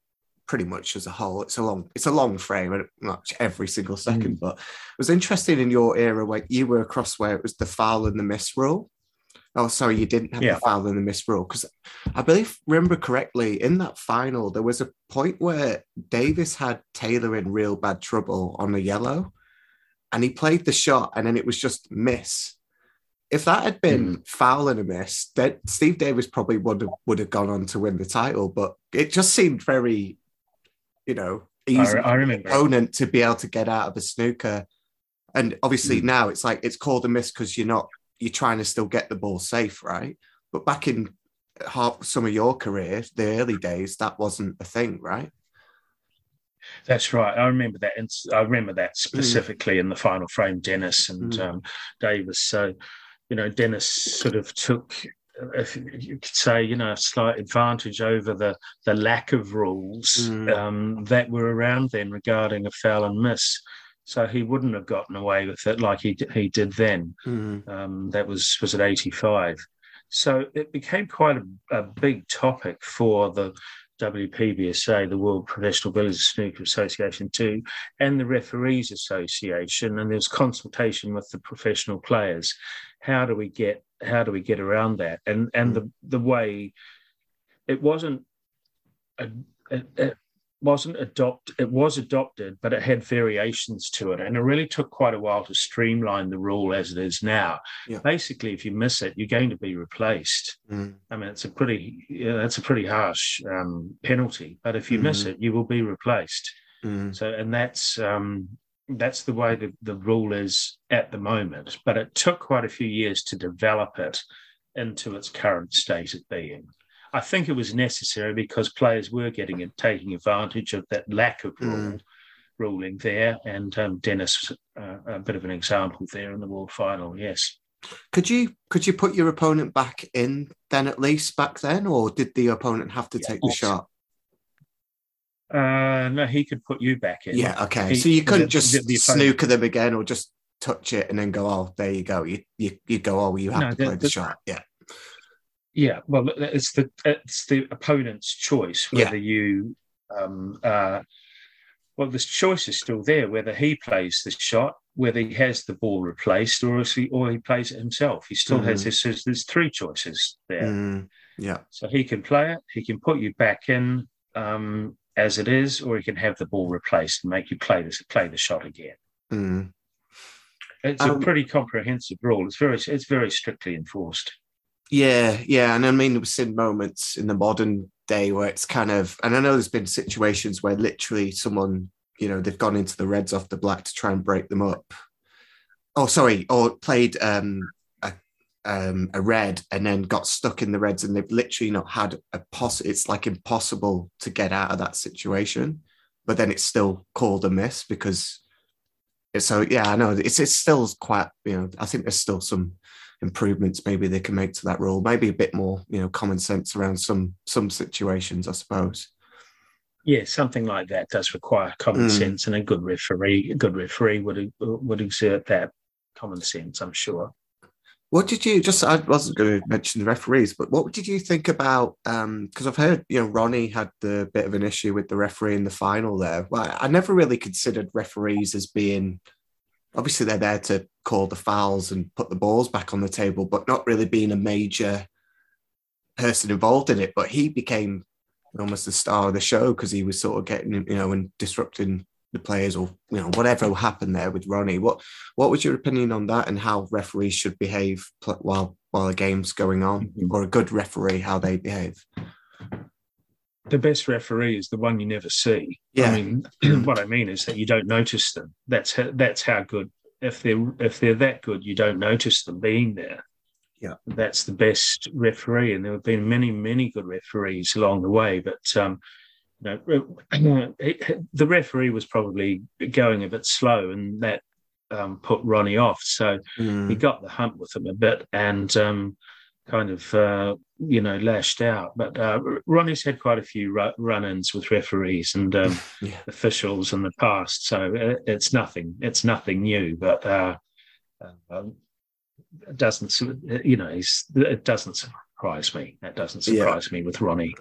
pretty much as a whole. It's a long, it's a long frame, not every single second. Mm. But it was interesting in your era where you were across where it was the foul and the miss rule. Oh, sorry, you didn't have yeah. the foul and the miss rule because I believe remember correctly in that final there was a point where Davis had Taylor in real bad trouble on a yellow, and he played the shot and then it was just miss if that had been mm. foul and a miss, then Steve Davis probably would have would have gone on to win the title. But it just seemed very, you know, easy I, I opponent to be able to get out of a snooker. And obviously mm. now it's like it's called a miss because you're not you're trying to still get the ball safe, right? But back in half some of your career, the early days, that wasn't a thing, right? That's right. I remember that. And I remember that hmm. specifically mm. in the final frame, Dennis and mm. um, Davis. So you know, Dennis sort of took, if you could say, you know, a slight advantage over the the lack of rules mm. um, that were around then regarding a foul and miss. So he wouldn't have gotten away with it like he he did then. Mm. Um, that was was at eighty five. So it became quite a, a big topic for the WPBSA, the World Professional Billiards Snooker Association, too, and the Referees Association, and there's consultation with the professional players. How do we get how do we get around that? And and the the way it wasn't a, a, a wasn't adopt it was adopted but it had variations to it and it really took quite a while to streamline the rule as it is now yeah. basically if you miss it you're going to be replaced mm. i mean it's a pretty yeah, a pretty harsh um, penalty but if you mm. miss it you will be replaced mm. so and that's um, that's the way the, the rule is at the moment but it took quite a few years to develop it into its current state of being I think it was necessary because players were getting and taking advantage of that lack of rule, mm. ruling there. And um, Dennis, uh, a bit of an example there in the world final. Yes. Could you could you put your opponent back in then at least back then, or did the opponent have to yeah, take the shot? Uh, no, he could put you back in. Yeah, okay. He, so you couldn't the, just the, the snooker them again, or just touch it and then go, oh, there you go. You you, you go, oh, you have no, to play the, shot. Yeah. Yeah, well, it's the it's the opponent's choice whether yeah. you um, uh, well, the choice is still there whether he plays the shot, whether he has the ball replaced, or he or he plays it himself. He still mm. has this. There's, there's three choices there. Mm. Yeah. So he can play it. He can put you back in um, as it is, or he can have the ball replaced and make you play this play the shot again. Mm. It's um, a pretty comprehensive rule. It's very it's very strictly enforced. Yeah, yeah, and I mean we've seen moments in the modern day where it's kind of, and I know there's been situations where literally someone, you know, they've gone into the reds off the black to try and break them up. Oh, sorry, or played um, um, a red and then got stuck in the reds, and they've literally not had a poss. It's like impossible to get out of that situation, but then it's still called a miss because. So yeah, I know it's it's still quite you know I think there's still some improvements maybe they can make to that rule. Maybe a bit more, you know, common sense around some some situations, I suppose. Yeah, something like that does require common mm. sense, and a good referee, a good referee would would exert that common sense. I'm sure. What did you just? I wasn't going to mention the referees, but what did you think about? Because um, I've heard you know Ronnie had the bit of an issue with the referee in the final there. Well, I never really considered referees as being obviously they're there to call the fouls and put the balls back on the table, but not really being a major person involved in it. But he became almost the star of the show because he was sort of getting, you know, and disrupting the players or you know whatever happened there with Ronnie. What what was your opinion on that and how referees should behave while while a game's going on, mm-hmm. or a good referee how they behave? the best referee is the one you never see. Yeah. I mean, what I mean is that you don't notice them. That's how, that's how good if they're if they're that good, you don't notice them being there. Yeah, that's the best referee, and there have been many many good referees along the way, but. Um, know, the referee was probably going a bit slow, and that um, put Ronnie off. So mm. he got the hump with him a bit, and um, kind of uh, you know lashed out. But uh, Ronnie's had quite a few run-ins with referees and um, yeah. officials in the past, so uh, it's nothing. It's nothing new, but uh, um, it doesn't you know it doesn't surprise me. That doesn't surprise yeah. me with Ronnie.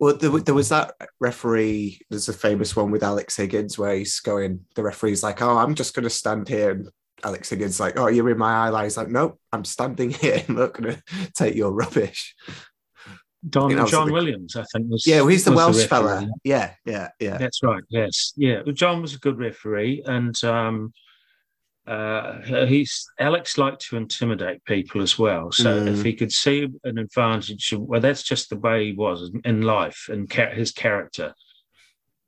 Well, there, there, was that referee. There's a famous one with Alex Higgins where he's going. The referee's like, "Oh, I'm just going to stand here," and Alex Higgins like, "Oh, you're in my eye line." He's like, "Nope, I'm standing here. I'm not going to take your rubbish." Don John the, Williams, I think was yeah, well, he's the Welsh the fella. Yeah, yeah, yeah. That's right. Yes, yeah. John was a good referee, and um, uh, he's Alex liked to intimidate people as well. So mm. if he could see an advantage, well, that's just the way he was in life and his character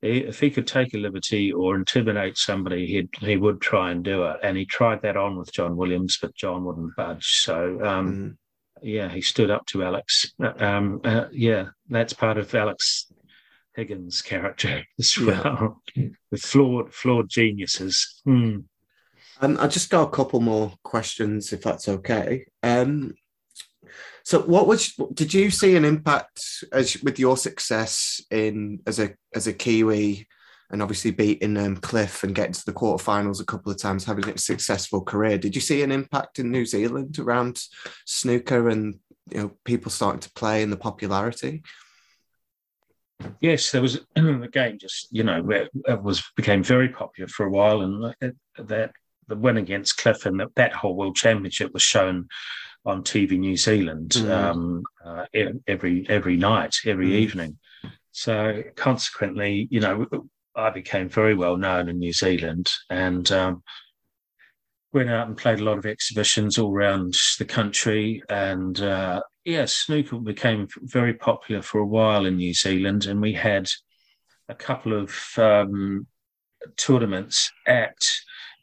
if he could take a liberty or intimidate somebody, he he would try and do it. And he tried that on with John Williams, but John wouldn't budge. So, um, mm. yeah, he stood up to Alex. Um, uh, yeah, that's part of Alex Higgins' character as well, yeah. with flawed flawed geniuses. Hmm. Um, I just got a couple more questions, if that's okay. Um, so, what was did you see an impact as with your success in as a as a Kiwi, and obviously beating um, Cliff and getting to the quarterfinals a couple of times, having a successful career? Did you see an impact in New Zealand around snooker and you know people starting to play and the popularity? Yes, there was the game. Just you know, it was became very popular for a while, and that the win against Cliff and that, that whole World Championship was shown on TV New Zealand mm. um, uh, every every night, every mm. evening. So consequently, you know, I became very well known in New Zealand and um, went out and played a lot of exhibitions all around the country. And uh, yeah, snooker became very popular for a while in New Zealand, and we had a couple of um, tournaments at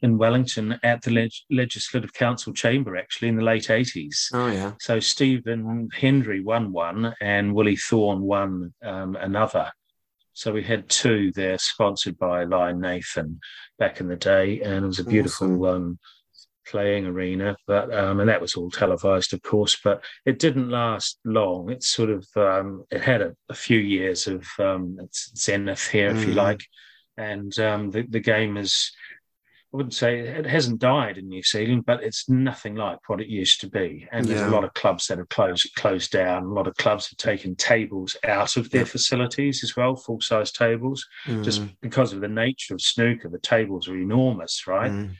in Wellington at the Leg- Legislative Council chamber, actually, in the late 80s. Oh, yeah. So Stephen Hendry won one and Willie Thorne won um, another. So we had two there sponsored by Lion Nathan back in the day. And it was a beautiful awesome. um, playing arena, but um, and that was all televised, of course. But it didn't last long. It sort of um, it had a, a, few years of um, zenith here, mm. if you mm. like, and um, the the game is I wouldn't say it hasn't died in New Zealand, but it's nothing like what it used to be. And there's a lot of clubs that have closed closed down. A lot of clubs have taken tables out of their yeah. facilities as well, full size tables, mm. just because of the nature of snooker. The tables are enormous, right? Mm.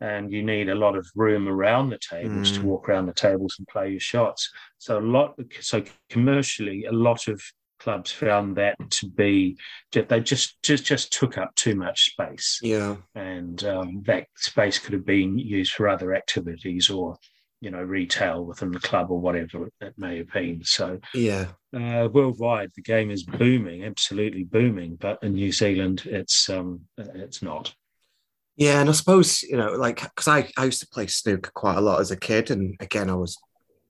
And you need a lot of room around the tables mm. to walk around the tables and play your shots. So a lot, so commercially, a lot of clubs found that to be they just just just took up too much space. Yeah, and um, that space could have been used for other activities or you know retail within the club or whatever it may have been. So yeah, uh, worldwide the game is booming, absolutely booming. But in New Zealand, it's um it's not. Yeah, and I suppose you know, like, because I, I used to play snooker quite a lot as a kid, and again, I was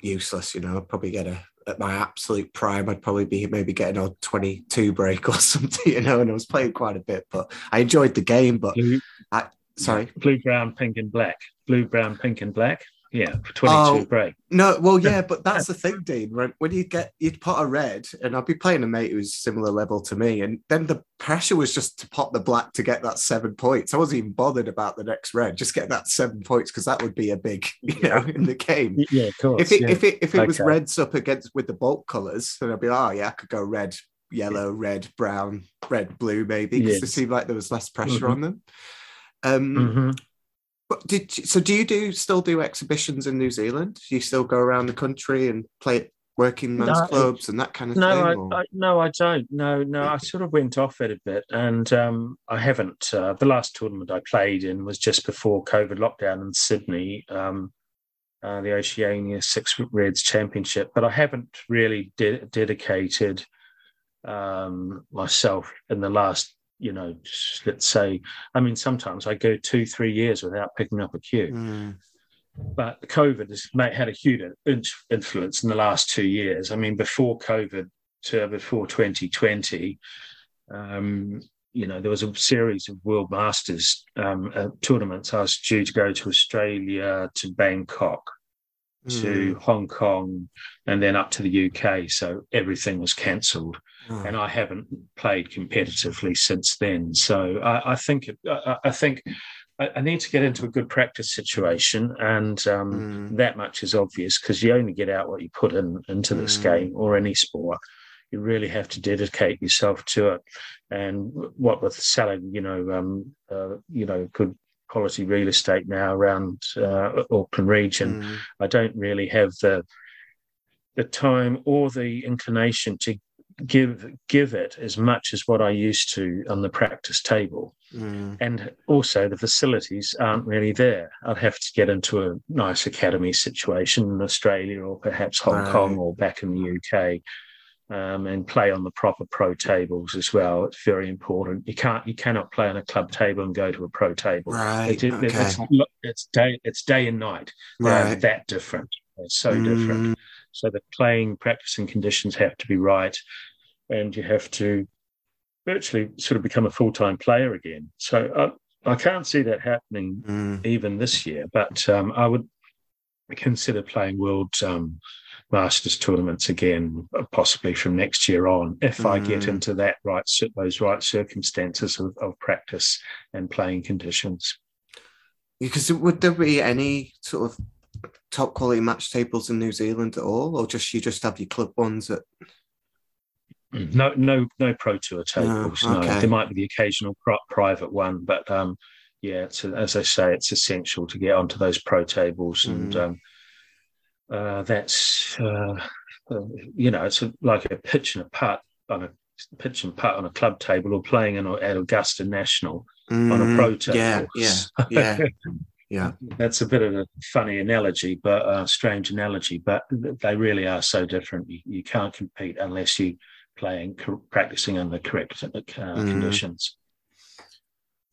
useless. You know, I'd probably get a at my absolute prime, I'd probably be maybe getting a 22 break or something, you know, and I was playing quite a bit, but I enjoyed the game. But blue, I, sorry, blue, brown, pink, and black, blue, brown, pink, and black. Yeah, for 22 oh, break. No, well, yeah, but that's the thing, Dene. When, when you get, you'd pot a red, and I'd be playing a mate who's similar level to me, and then the pressure was just to pot the black to get that seven points. I wasn't even bothered about the next red, just get that seven points because that would be a big, you know, in the game. Yeah, of course. If it, yeah. if it, if it okay. was reds up against with the baulk colors, then I'd be, like, oh, yeah, I could go red, yellow, red, brown, red, blue, maybe, because yes. it seemed like there was less pressure mm-hmm. on them. Um, mm-hmm. But did so? Do you do still do exhibitions in New Zealand? Do you still go around the country and play at working men's no, clubs and that kind of no, thing? I, I, no, I don't. No, no, I sort of went off it a bit, and um, I haven't. Uh, the last tournament I played in was just before COVID lockdown in Sydney, um, uh, the Oceania Six Reds Championship. But I haven't really de- dedicated um, myself in the last you know, let's say, I mean, sometimes I go two, three years without picking up a cue. Mm. But COVID has had a huge influence in the last two years. I mean, before COVID, to before 2020, um, you know, there was a series of World Masters um, uh, tournaments. I was due to go to Australia, to Bangkok, mm. to. Hong Kong, and then up to the UK. So everything was cancelled, oh. and I haven't played competitively since then. So I, I think I, I think I, need to get into a good practice situation, and um, mm. that much is obvious because you only get out what you put in into this mm. game or any sport you really have to dedicate yourself to it. And what with selling, you know, um, uh, you know, good quality real estate now around uh, Auckland region, mm. I don't really have the the time or the inclination to give give it as much as what I used to on the practice table. Mm. And also the facilities aren't really there. I'd have to get into a nice academy situation in Australia or perhaps Hong right. Kong or back in the UK um, and play on the proper pro tables as well. It's very important. You can't, you cannot play on a club table and go to a pro table. Right. It, okay. it's, it's, day, it's day and night. Right. That different. It's so mm. different. So the playing, practicing conditions have to be right, and you have to virtually sort of become a full time player again. So I, uh, I can't see that happening mm. even this year. But um, I would consider playing world. Um, Masters tournaments again, possibly from next year on, if mm. I get mm. into that right those right circumstances of, of practice and playing conditions. Because would there be any sort of top quality match tables in New Zealand at all, or just you just have your club ones that? Mm. No, no, no pro tour tables. No, okay. no. there might be the occasional private one, but um, yeah, as I say, it's essential to get onto those pro tables and. Mm. Um, uh, that's uh, uh, you know it's a, like a pitch and a putt on a pitch and putt on a club table or playing in, at Augusta National mm, on a pro table. Yeah, yeah, yeah. yeah. That's a bit of a funny analogy, but a strange analogy. But they really are so different. You, you can't compete unless you playing practicing under correct uh, mm. conditions.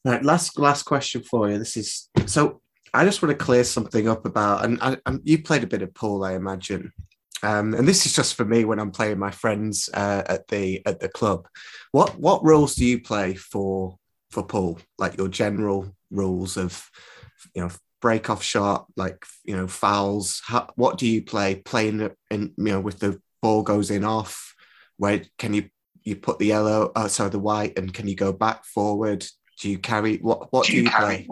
Right, last last question for you. This is so I just want to clear something up about, and I, I, you played a bit of pool, I imagine. Um, and this is just for me when I'm playing my friends uh, at the at the club. What what rules do you play for for pool? Like your general rules of, you know, break off shot, like you know fouls. How, what do you play? Playing in you know with the ball goes in off. Where can you you put the yellow? Oh, sorry, the white, and can you go back forward? Do you carry what? What do, do you, you play?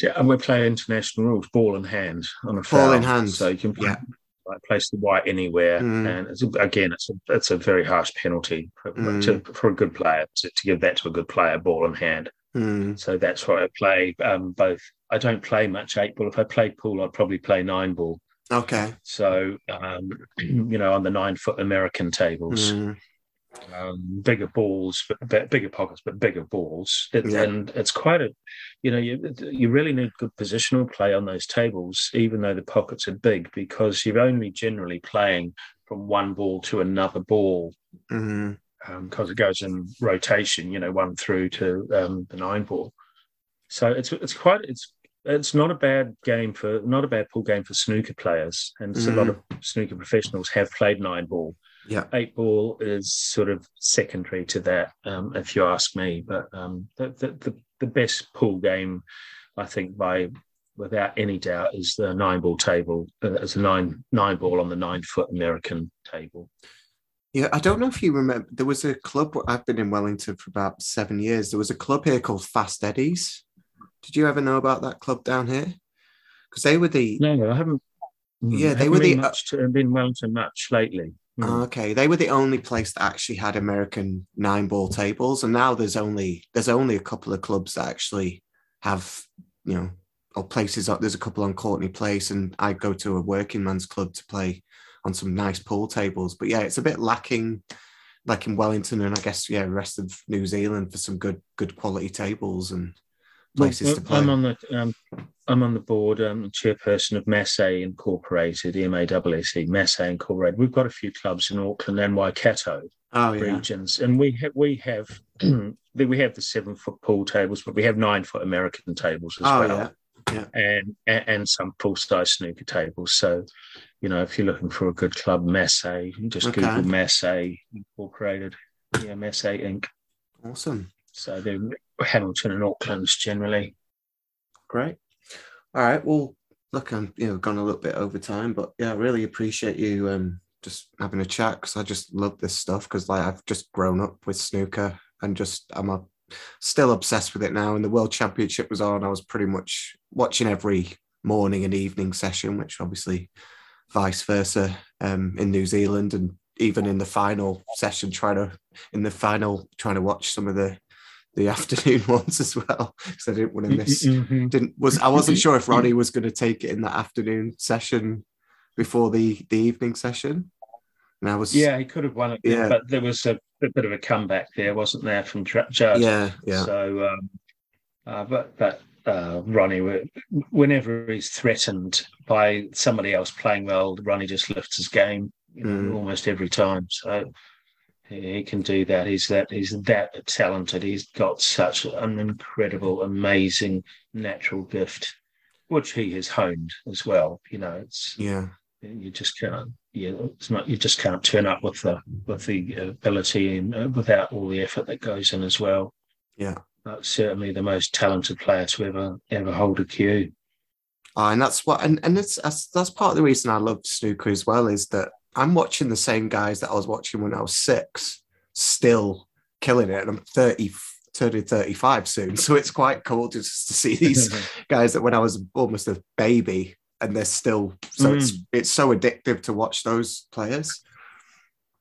Yeah, and we play international rules, ball in hand on a foul. Ball in hand. So you can play, yeah. like, place the white anywhere. Mm. And it's, again, it's a, it's a very harsh penalty for, mm. to, for a good player to, to, give that to a good player, ball in hand. Mm. So that's why I play um, both. I don't play much eight ball. If I played pool, I'd probably play nine ball. Okay. So, um, you know, on the nine foot American tables. Mm um, bigger balls, but bigger pockets, but bigger balls. It, yeah. And it's quite a, you know, you you really need good positional play on those tables, even though the pockets are big, because you're only generally playing from one ball to another ball. Because mm-hmm. um, it goes in rotation, you know, one through to um, the nine ball. So it's it's quite it's it's not a bad game for not a bad pool game for snooker players, and mm-hmm. a lot mm-hmm. of snooker professionals have played nine ball. Yeah, eight ball is sort of secondary to that, um, if you ask me. But um, the, the, the the best pool game, I think, by without any doubt, is the nine ball table. Uh, as a nine nine ball on the nine foot American table. Yeah, I don't know if you remember. There was a club. I've been in Wellington for about seven years. There was a club here called Fast Eddies. Did you ever know about that club down here? Because they were the no, I haven't. Hmm, yeah, they were the uh, much to, been well Wellington much lately. Mm. Okay, they were the only place that actually had American nine ball tables, and now there's only there's only a couple of clubs that actually have you know or places. There's a couple on Courtenay Place, and I go to a working man's club to play on some nice pool tables. But yeah, it's a bit lacking, like in Wellington, and I guess yeah, rest of New Zealand for some good good quality tables and places well, to play. I'm on the um, I'm on the board, um, chairperson of Massey Incorporated, M A S E, Massey Incorporated. We've got a few clubs in Auckland and Waikato oh, yeah. regions, and we have we have we have the seven foot pool tables, but we have nine foot American tables as Oh well. yeah. Yeah. and and, and some full size snooker tables. So, you know, if you're looking for a good club, Massey, just Okay. Google Massey Incorporated, yeah, Massey Inc. Awesome. So they're Hamilton and Auckland's generally. Great. All right. Well, look, I'm you know gone a little bit over time, but yeah, I really appreciate you um just having a chat because I just love this stuff because like I've just grown up with snooker and just I'm a, still obsessed with it now. And the World Championship was on. I was pretty much watching every morning and evening session, which obviously vice versa um, in New Zealand and even in the final session, trying to in the final trying to watch some of the the afternoon ones as well because I didn't want to miss Mhm. didn't was I wasn't sure if Ronnie was going to take it in that afternoon session before the the evening session. And I was Yeah, he could have won it, Yeah. but there was a, a bit of a comeback there, wasn't there, from Dr- Judd? yeah yeah So, um, uh, but but uh, Ronnie, whenever he's threatened by somebody else playing well, Ronnie just lifts his game you know, Mm. almost every time. So he, can do that. He's that he's that talented. He's got such an incredible, amazing natural gift, which he has honed as well. You know, it's yeah you just can't. Yeah, it's not. You just can't turn up with the with the ability and uh, without all the effort that goes in as well yeah. but certainly the most talented player to ever ever hold a cue. Uh, and that's what and, and it's that's, that's part of the reason I love snooker as well is that I'm watching the same guys that I was watching when I was six still killing it and I'm 30 turning 35 soon so it's quite cool just to see these guys that when I was almost a baby and they're still so it's it's so addictive to watch those players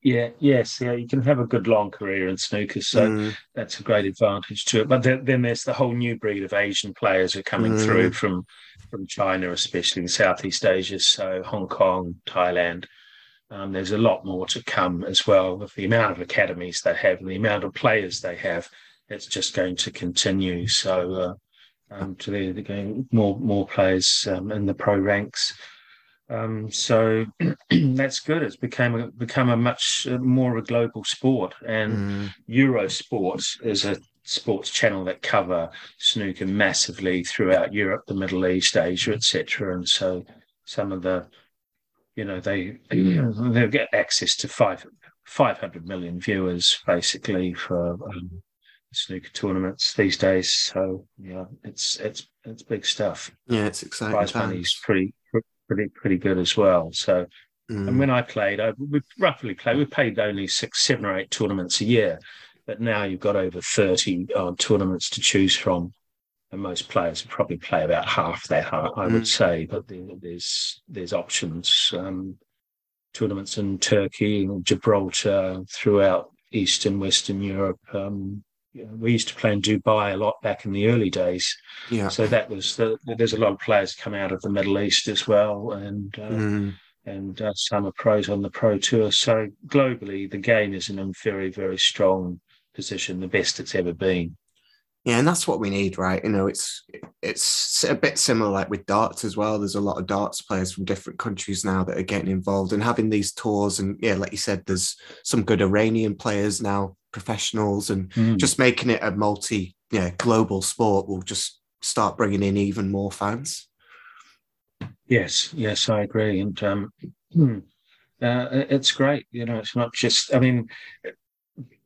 yeah, yes, yeah. You can have a good long career in snooker, so Mm, that's a great advantage to it. But then, then there's the whole new breed of Asian players who are coming Mm. through from from China, especially in Southeast Asia, so Hong Kong, Thailand. Um, there's a lot more to come as well with the amount of academies they have and the amount of players they have. It's just going to continue. So, uh, um, to the, the going more more players um, in the pro ranks. Um, so that's good. It's become a, become a much uh, more of a global sport, and mm, Eurosport is a sports channel that cover snooker massively throughout Europe, the Middle East, Asia, etc. And so some of the, you know, they they'll get access to five five hundred million viewers basically for um, snooker tournaments these days. So yeah, it's it's it's big stuff. yeah it's exciting Prize money's pretty pretty pretty good as well. So. Mm, And when I played, I, we roughly played, we played only six, seven or eight tournaments a year. But now you've got over 30 uh, tournaments to choose from. And most players probably play about half that, I, I would Mm. say. But there, there's there's options. Um, tournaments in Turkey Gibraltar, throughout Eastern, Western Europe. Um, you know, we used to play in Dubai a lot back in the early days. yeah So that was the, there's a lot of players come out of the Middle East as well. And uh, Mm, and uh, some are pros on the pro tour. So globally, the game is in a very, very strong position, the best it's ever been. Yeah, and that's what we need, right? You know, it's it's a bit similar like with darts as well. There's a lot of darts players from different countries now that are getting involved and having these tours. And yeah, like you said, there's some good Iranian players now, professionals, and just making it a multi, yeah, global sport will just start bringing in even more fans. Yes, yes, I agree. And um, hmm, uh, it's great. You know, it's not just, I mean,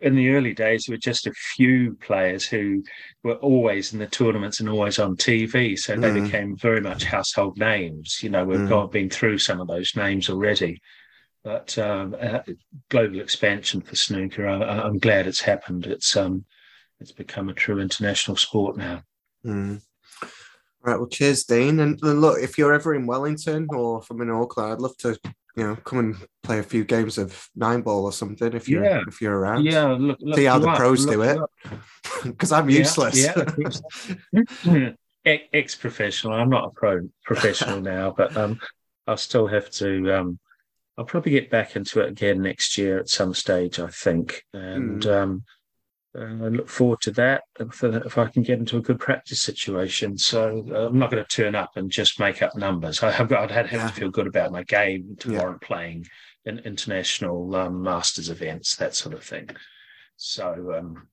in the early days, there were just a few players who were always in the tournaments and always on TV. So they Mm. became very much household names. You know, we've Mm. got been through some of those names already. But um, uh, global expansion for snooker, I, I'm glad it's happened. It's um, it's become a true international sport now. Mm. Right. Well, cheers, Dene. And look, if you're ever in Wellington or if I'm in Auckland, I'd love to, you know, come and play a few games of nine ball or something if you're Yeah. if you're around. Yeah, look, look See how the up, pros do it. Because I'm useless. yeah. Ex professional. I'm not a pro professional now, but um, I'll still have to. Um, I'll probably get back into it again next year at some stage, I think, and um, uh, I look forward to that if, if I can get into a good practice situation. So uh, I'm not going to turn up and just make up numbers. I have got. I'd have Yeah. to feel good about my game to Yeah. warrant playing in international um, masters events, that sort of thing. So um,